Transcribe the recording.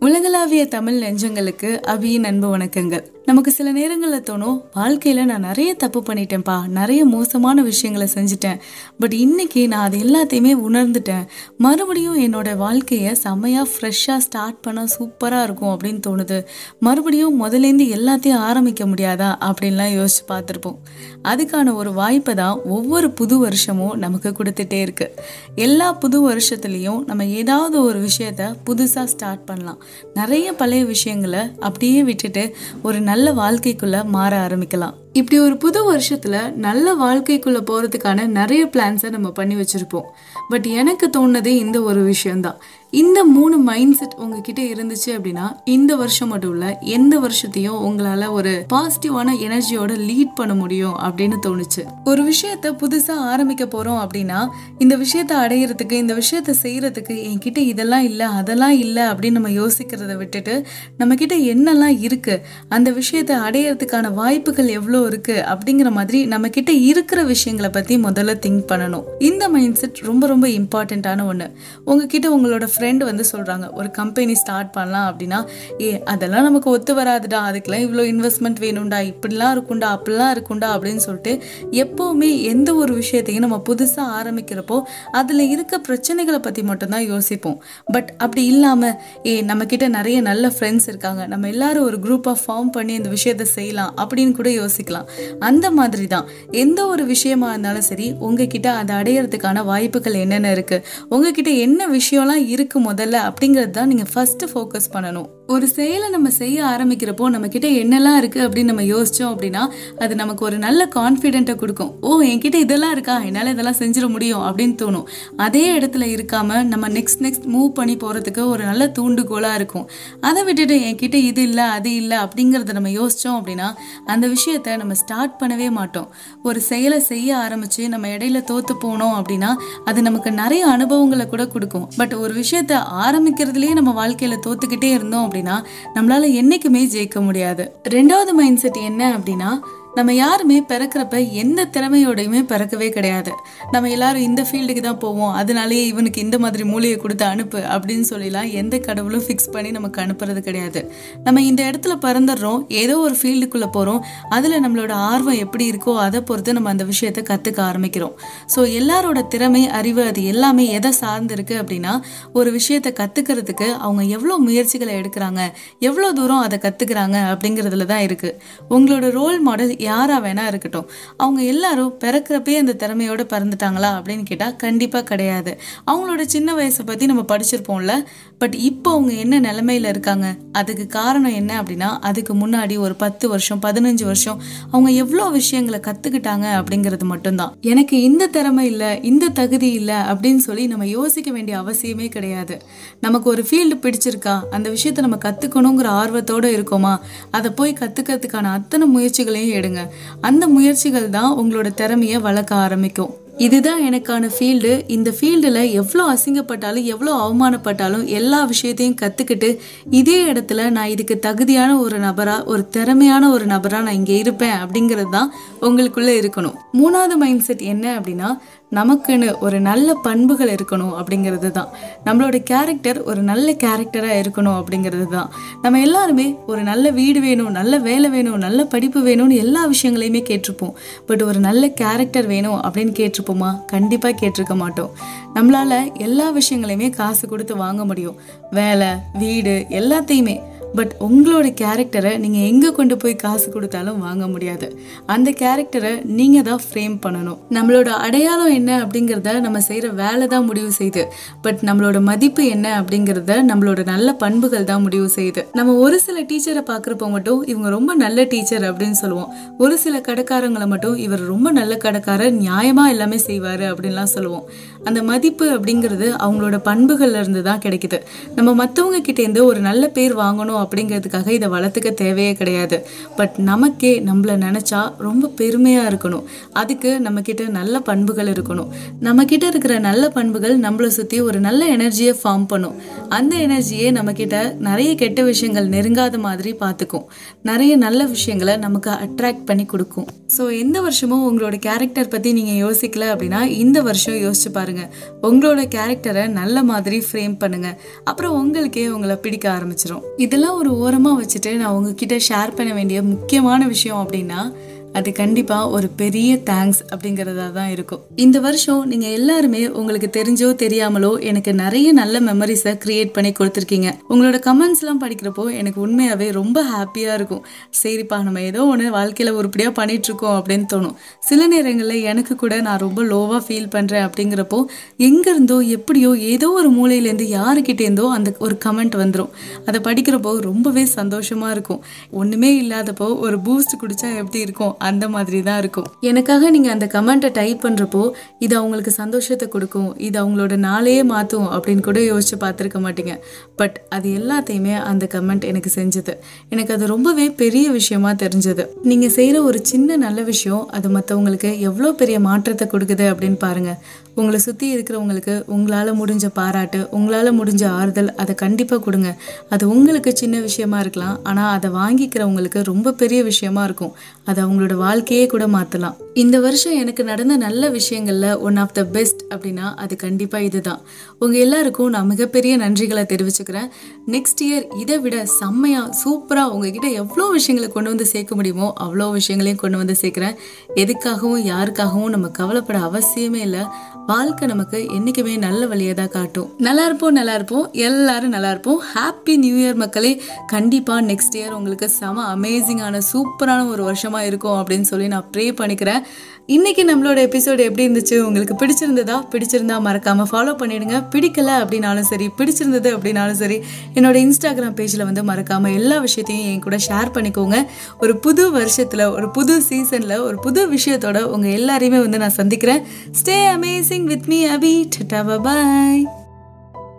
உலகளாவிய தமிழ் நெஞ்சங்களுக்கு அபியின் அன்பு வணக்கங்கள். நமக்கு சில நேரங்களில் தோணும் வாழ்க்கையில் நான் நிறைய தப்பு பண்ணிட்டேன்ப்பா நிறைய மோசமான விஷயங்களை செஞ்சுட்டேன். பட் இன்னைக்கு நான் அது எல்லாத்தையுமே உணர்ந்துட்டேன். மறுபடியும் என்னோட வாழ்க்கையை செம்மையாக ஃப்ரெஷ்ஷாக ஸ்டார்ட் பண்ண சூப்பராக இருக்கும் அப்படின்னு தோணுது. மறுபடியும் முதலேருந்து எல்லாத்தையும் ஆரம்பிக்க முடியாதா அப்படின்லாம் யோசிச்சு பார்த்துருப்போம். அதுக்கான ஒரு வாய்ப்பை தான் ஒவ்வொரு புது வருஷமும் நமக்கு கொடுத்துட்டே இருக்கு. எல்லா புது வருஷத்துலேயும் நம்ம ஏதாவது ஒரு விஷயத்த புதுசாக ஸ்டார்ட் பண்ணலாம். நிறைய பழைய விஷயங்களை அப்படியே விட்டுட்டு ஒரு நல்ல வாழ்க்கைக்குள்ள மாற ஆரம்பிக்கலாம். இப்படி ஒரு புது வருஷத்தில் நல்ல வாழ்க்கைக்குள்ளே போகிறதுக்கான நிறைய பிளான்ஸை நம்ம பண்ணி வச்சுருப்போம். பட் எனக்கு தோணுனதே இந்த ஒரு விஷயந்தான் இந்த மூணு மைண்ட் செட் உங்ககிட்ட இருந்துச்சு அப்படின்னா இந்த வருஷம் மட்டும் இல்லை எந்த வருஷத்தையும் உங்களால் ஒரு பாசிட்டிவான எனர்ஜியோட லீட் பண்ண முடியும் அப்படின்னு தோணுச்சு. ஒரு விஷயத்த புதுசாக ஆரம்பிக்க போகிறோம் அப்படின்னா இந்த விஷயத்த அடையிறதுக்கு இந்த விஷயத்த செய்கிறதுக்கு என்கிட்ட இதெல்லாம் இல்லை அதெல்லாம் இல்லை அப்படின்னு நம்ம யோசிக்கிறத விட்டுட்டு நம்ம என்னெல்லாம் இருக்குது அந்த விஷயத்தை அடையிறதுக்கான வாய்ப்புகள் எவ்வளோ இருக்கு அப்படிங்கிற மாதிரி நம்ம கிட்ட இருக்கிற விஷயங்களை பத்தி முதல்ல திங்க் பண்ணணும். இந்த மைண்ட் செட் ரொம்ப ரொம்ப இம்பார்ட்டண்ட்டான ஒன்று உங்ககிட்ட உங்களோட ஃப்ரெண்ட் வந்து சொல்றாங்க ஒரு கம்பெனி ஸ்டார்ட் பண்ணலாம் அப்படின்னா ஏ அதெல்லாம் நமக்கு ஒத்து வராதுடா. அதுக்கெல்லாம் இவ்வளோ இன்வெஸ்ட்மெண்ட் வேணும்டா. இப்படிலாம் இருக்கும்டா அப்படிலாம் இருக்கும்டா அப்படின்னு சொல்லிட்டு எப்பவுமே எந்த ஒரு விஷயத்தையும் நம்ம புதுசாக ஆரம்பிக்கிறப்போ அதில் இருக்க பிரச்சனைகளை பற்றி மட்டும்தான் யோசிப்போம். பட் அப்படி இல்லாமல் ஏ நம்ம கிட்ட நிறைய நல்ல ஃப்ரெண்ட்ஸ் இருக்காங்க. நம்ம எல்லாரும் ஒரு குரூப்பாக ஃபார்ம் பண்ணி இந்த விஷயத்த செய்யலாம் அப்படின்னு கூட யோசிக்கலாம். அந்த மாதிரி தான் எந்த ஒரு விஷயமா இருந்தாலும் சரி உங்ககிட்ட அதை அடையிறதுக்கான வாய்ப்புகள் என்னென்ன இருக்கு? உங்ககிட்ட என்ன விஷயம்லாம் இருக்கு முதல்ல அப்படிங்கிறது தான் நீங்கள் ஃபஸ்ட்டு ஃபோக்கஸ் பண்ணணும். ஒரு செயலை நம்ம செய்ய ஆரம்பிக்கிறப்போ நம்ம கிட்ட என்னெல்லாம் இருக்கு அப்படின்னு நம்ம யோசிச்சோம் அப்படின்னா அது நமக்கு ஒரு நல்ல கான்ஃபிடென்ட்டை கொடுக்கும். ஓ என்கிட்ட இதெல்லாம் இருக்கா? என்னால் இதெல்லாம் செஞ்சிட முடியும் அப்படின்னு தோணும். அதே இடத்துல இருக்காம நம்ம நெக்ஸ்ட் நெக்ஸ்ட் மூவ் பண்ணி போறதுக்கு ஒரு நல்ல தூண்டுகோலா இருக்கும். அதை விட்டுட்டு என்கிட்ட இது இல்லை அது இல்லை அப்படிங்கிறத நம்ம யோசிச்சோம் அப்படின்னா அந்த விஷயத்த நம்ம ஸ்டார்ட் பண்ணவே மாட்டோம். ஒரு செயலை செய்ய ஆரம்பிச்சு நம்ம இடையில தோத்து போனோம் அப்படின்னா அது நமக்கு நிறைய அனுபவங்களை கூட கொடுக்கும். பட் ஒரு விஷயத்த ஆரம்பிக்கிறதுலேயே நம்ம வாழ்க்கையில தோத்துக்கிட்டே இருந்தோம் அப்படின்னா நம்மளால என்னைக்குமே ஜெயிக்க முடியாது. ரெண்டாவது மைண்ட் செட் என்ன அப்படின்னா நம்ம யாருமே பிறக்கிறப்ப எந்த திறமையோடையுமே பிறக்கவே கிடையாது. நம்ம எல்லாரும் இந்த ஃபீல்டுக்கு தான் போவோம். அதனாலேயே இவனுக்கு இந்த மாதிரி மூலையை கொடுத்து அனுப்பு அப்படின்னு சொல்லிலாம் எந்த கடவுளும் ஃபிக்ஸ் பண்ணி நமக்கு அனுப்புறது கிடையாது. நம்ம இந்த இடத்துல பிறந்துடுறோம். ஏதோ ஒரு ஃபீல்டுக்குள்ளே போகிறோம் அதில் நம்மளோட ஆர்வம் எப்படி இருக்கோ அதை பொறுத்து நம்ம அந்த விஷயத்தை கற்றுக்க ஆரம்பிக்கிறோம். ஸோ எல்லாரோட திறமை அறிவு அது எல்லாமே எதை சார்ந்திருக்கு அப்படின்னா ஒரு விஷயத்தை கற்றுக்கிறதுக்கு அவங்க எவ்வளோ முயற்சிகளை எடுக்கிறாங்க எவ்வளோ தூரம் அதை கற்றுக்குறாங்க அப்படிங்கிறதுல தான் இருக்குது உங்களோட ரோல் மாடல் யாராக வேணா இருக்கட்டும். அவங்க எல்லாரும் பிறக்கிறப்பே அந்த திறமையோட பிறந்துட்டாங்களா அப்படின்னு கேட்டால் கண்டிப்பாக கிடையாது. அவங்களோட சின்ன வயசை பற்றி நம்ம படிச்சிருப்போம்ல. பட் இப்போ அவங்க என்ன நிலமையில இருக்காங்க? அதுக்கு காரணம் என்ன அப்படின்னா அதுக்கு முன்னாடி ஒரு பத்து வருஷம் பதினஞ்சு வருஷம் அவங்க எவ்வளோ விஷயங்களை கற்றுக்கிட்டாங்க அப்படிங்கிறது மட்டும்தான். எனக்கு இந்த திறமை இல்லை இந்த தகுதி இல்லை அப்படின்னு சொல்லி நம்ம யோசிக்க வேண்டிய அவசியமே கிடையாது. நமக்கு ஒரு ஃபீல்டு பிடிச்சிருக்கா? அந்த விஷயத்த நம்ம கற்றுக்கணுங்கிற ஆர்வத்தோட இருக்கோமா? அதை போய் கற்றுக்கிறதுக்கான அத்தனை முயற்சிகளையும் எடுங்க. அந்த முயற்சிகள் தான் உங்களோட திறமையை வளர்க்க ஆரம்பிக்கும். இதுதான் எனக்கான ஃபீல்டு இந்த ஃபீல்டில் எவ்வளோ அசிங்கப்பட்டாலும் எவ்வளோ அவமானப்பட்டாலும் எல்லா விஷயத்தையும் கற்றுக்கிட்டு இதே இடத்துல நான் இதுக்கு தகுதியான ஒரு நபராக ஒரு திறமையான ஒரு நபராக நான் இங்கே இருப்பேன் அப்படிங்கிறது தான் உங்களுக்குள்ளே இருக்கணும். மூணாவது மைண்ட் செட் என்ன அப்படின்னா நமக்குன்னு ஒரு நல்ல பண்புகள் இருக்கணும் அப்படிங்கிறது தான். நம்மளோட கேரக்டர் ஒரு நல்ல கேரக்டராக இருக்கணும் அப்படிங்கிறது தான். நம்ம எல்லாருமே ஒரு நல்ல வீடு வேணும் நல்ல வேலை வேணும் நல்ல படிப்பு வேணும்னு எல்லா விஷயங்களையுமே கேட்டிருப்போம். பட் ஒரு நல்ல கேரக்டர் வேணும் அப்படின்னு கேட்டிருப்போமா? கண்டிப்பாக கேட்டிருக்க மாட்டோம். நம்மளால் எல்லா விஷயங்களையுமே காசு கொடுத்து வாங்க முடியும். வேலை வீடு எல்லாத்தையுமே. பட் உங்களோட கேரக்டரை நீங்கள் எங்கே கொண்டு போய் காசு கொடுத்தாலும் வாங்க முடியாது. அந்த கேரக்டரை நீங்கள் தான் ஃப்ரேம் பண்ணணும். நம்மளோட அடையாளம் என்ன அப்படிங்கிறத நம்ம செய்கிற வேலை தான் முடிவு செய்யுது பட் நம்மளோட மதிப்பு என்ன அப்படிங்கிறத நம்மளோட நல்ல பண்புகள் தான் முடிவு செய்யுது நம்ம ஒரு சில டீச்சரை பார்க்குறப்ப மட்டும் இவங்க ரொம்ப நல்ல டீச்சர் அப்படின்னு சொல்லுவோம். ஒரு சில கடைக்காரங்களை மட்டும் இவர் ரொம்ப நல்ல கடைக்காரர் நியாயமாக எல்லாமே செய்வார் அப்படின்லாம் சொல்லுவோம். அந்த மதிப்பு அப்படிங்கிறது அவங்களோட பண்புகள்லேருந்து தான் கிடைக்குது. நம்ம மற்றவங்க கிட்டேருந்து ஒரு நல்ல பேர் வாங்கணும் காட்டணும் அப்படிங்கிறதுக்காக இதை வளர்த்துக்க தேவையே கிடையாது. பட் நமக்கே நம்மள நினச்சா ரொம்ப பெருமையாக இருக்கணும். அதுக்கு நம்மக்கிட்ட நல்ல பண்புகள் இருக்கணும். நம்மக்கிட்ட இருக்கிற நல்ல பண்புகள் நம்மளை சுற்றி ஒரு நல்ல எனர்ஜியை ஃபார்ம் பண்ணும். அந்த எனர்ஜியே நம்மக்கிட்ட நிறைய கெட்ட விஷயங்கள் நெருங்காத மாதிரி பார்த்துக்கும் நிறைய நல்ல விஷயங்களை நமக்கு அட்ராக்ட் பண்ணி கொடுக்கும். ஸோ எந்த வருஷமும் உங்களோட கேரக்டர் பற்றி நீங்கள் யோசிக்கல அப்படின்னா இந்த வருஷம் யோசிச்சு பாருங்கள் உங்களோட கேரக்டரை நல்ல மாதிரி ஃப்ரேம் பண்ணுங்கள் அப்புறம் உங்களுக்கே உங்களை பிடிக்க ஆரம்பிச்சிடும் இதெல்லாம் ஒரு ஓரமாக வச்சுட்டு நான் உங்ககிட்ட ஷேர் பண்ண வேண்டிய முக்கியமான விஷயம் அப்படின்னா அது கண்டிப்பாக ஒரு பெரிய தேங்க்ஸ் அப்படிங்கிறதா தான் இருக்கும். இந்த வருஷம் நீங்கள் எல்லாருமே உங்களுக்கு தெரிஞ்சோ தெரியாமலோ எனக்கு நிறைய நல்ல மெமரிஸை கிரியேட் பண்ணி கொடுத்துருக்கீங்க. உங்களோட கமெண்ட்ஸ்லாம் படிக்கிறப்போ எனக்கு உண்மையாகவே ரொம்ப ஹாப்பியாக இருக்கும். சரிப்பா நம்ம ஏதோ ஒன்று வாழ்க்கையில் உருப்படியாக பண்ணிகிட்ருக்கோம் அப்படின்னு தோணும். சில நேரங்களில் எனக்கு கூட நான் ரொம்ப லோவாக ஃபீல் பண்ணுறேன் அப்படிங்கிறப்போ எங்கேருந்தோ எப்படியோ ஏதோ ஒரு மூலையிலேருந்து யாருக்கிட்டேருந்தோ அந்த ஒரு கமெண்ட் வந்துடும் அதை படிக்கிறப்போ ரொம்பவே சந்தோஷமாக இருக்கும். ஒன்றுமே இல்லாதப்போ ஒரு பூஸ்ட் குடித்தா எப்படி இருக்கும்? அந்த மாதிரி தான் இருக்கும். எனக்காக நீங்கள் அந்த கமெண்ட்டை டைப் பண்ணுறப்போ இது அவங்களுக்கு சந்தோஷத்தை கொடுக்கும் இது அவங்களோட நாளையே மாற்றும் அப்படின்னு கூட யோசிச்சு பார்த்துருக்க மாட்டீங்க. பட் அது எல்லாத்தையுமே அந்த கமெண்ட் எனக்கு செஞ்சது. எனக்கு அது ரொம்பவே பெரிய விஷயமா தெரிஞ்சது. நீங்கள் செய்கிற ஒரு சின்ன நல்ல விஷயம் அது மற்றவங்களுக்கு எவ்வளோ பெரிய மாற்றத்தை கொடுக்குது அப்படின்னு பாருங்கள் உங்களை சுற்றி இருக்கிறவங்களுக்கு உங்களால் முடிஞ்ச பாராட்டு உங்களால் முடிஞ்ச ஆறுதல் அதை கண்டிப்பாக கொடுங்க. அது உங்களுக்கு சின்ன விஷயமா இருக்கலாம் ஆனால் அதை வாங்கிக்கிறவங்களுக்கு ரொம்ப பெரிய விஷயமா இருக்கும். அது அவங்களோட வாழ்க்கையே கூட மாற்றலாம் இந்த வருஷம் எனக்கு நடந்த நல்ல விஷயங்களில் ஒன் ஆஃப் த பெஸ்ட் அப்படின்னா அது கண்டிப்பாக இதுதான். உங்கள் எல்லாருக்கும் நான் மிகப்பெரிய நன்றிகளை தெரிவிச்சுக்கிறேன். நெக்ஸ்ட் இயர் இதை விட செம்மையாக சூப்பராக உங்ககிட்ட எவ்வளோ விஷயங்களை கொண்டு வந்து சேர்க்க முடியுமோ அவ்வளோ விஷயங்களையும் கொண்டு வந்து சேர்க்குறேன். எதுக்காகவும் யாருக்காகவும் நம்ம கவலைப்பட அவசியமே இல்லை. வாழ்க்கை நமக்கு என்றைக்குமே நல்ல வழியை தான் காட்டும். நல்லா இருப்போம் நல்லா இருப்போம். எல்லாரும் நல்லா இருப்போம். ஹாப்பி நியூ இயர் மக்களே. கண்டிப்பாக நெக்ஸ்ட் இயர் உங்களுக்கு செம அமேசிங்கான சூப்பரான ஒரு வருஷமாக இருக்கும் அப்படின்னு சொல்லி நான் ப்ரே பண்ணிக்கிறேன். இன்னைக்கு நம்மளோட எபிசோடு எப்படி இருந்துச்சு? உங்களுக்கு பிடிச்சிருந்ததா? பிடிச்சிருந்தா மறக்காமல் ஃபாலோ பண்ணிடுங்க. பிடிக்கல அப்படின்னாலும் சரி பிடிச்சிருந்தது அப்படின்னாலும் சரி என்னோட இன்ஸ்டாகிராம் பேஜில் வந்து மறக்காமல் எல்லா விஷயத்தையும் என் கூட ஷேர் பண்ணிக்கோங்க. ஒரு புது வருஷத்தில் ஒரு புது சீசனில் ஒரு புது விஷயத்தோட உங்கள் எல்லாரையுமே வந்து நான் சந்திக்கிறேன். Stay amazing with me Abhi tata bye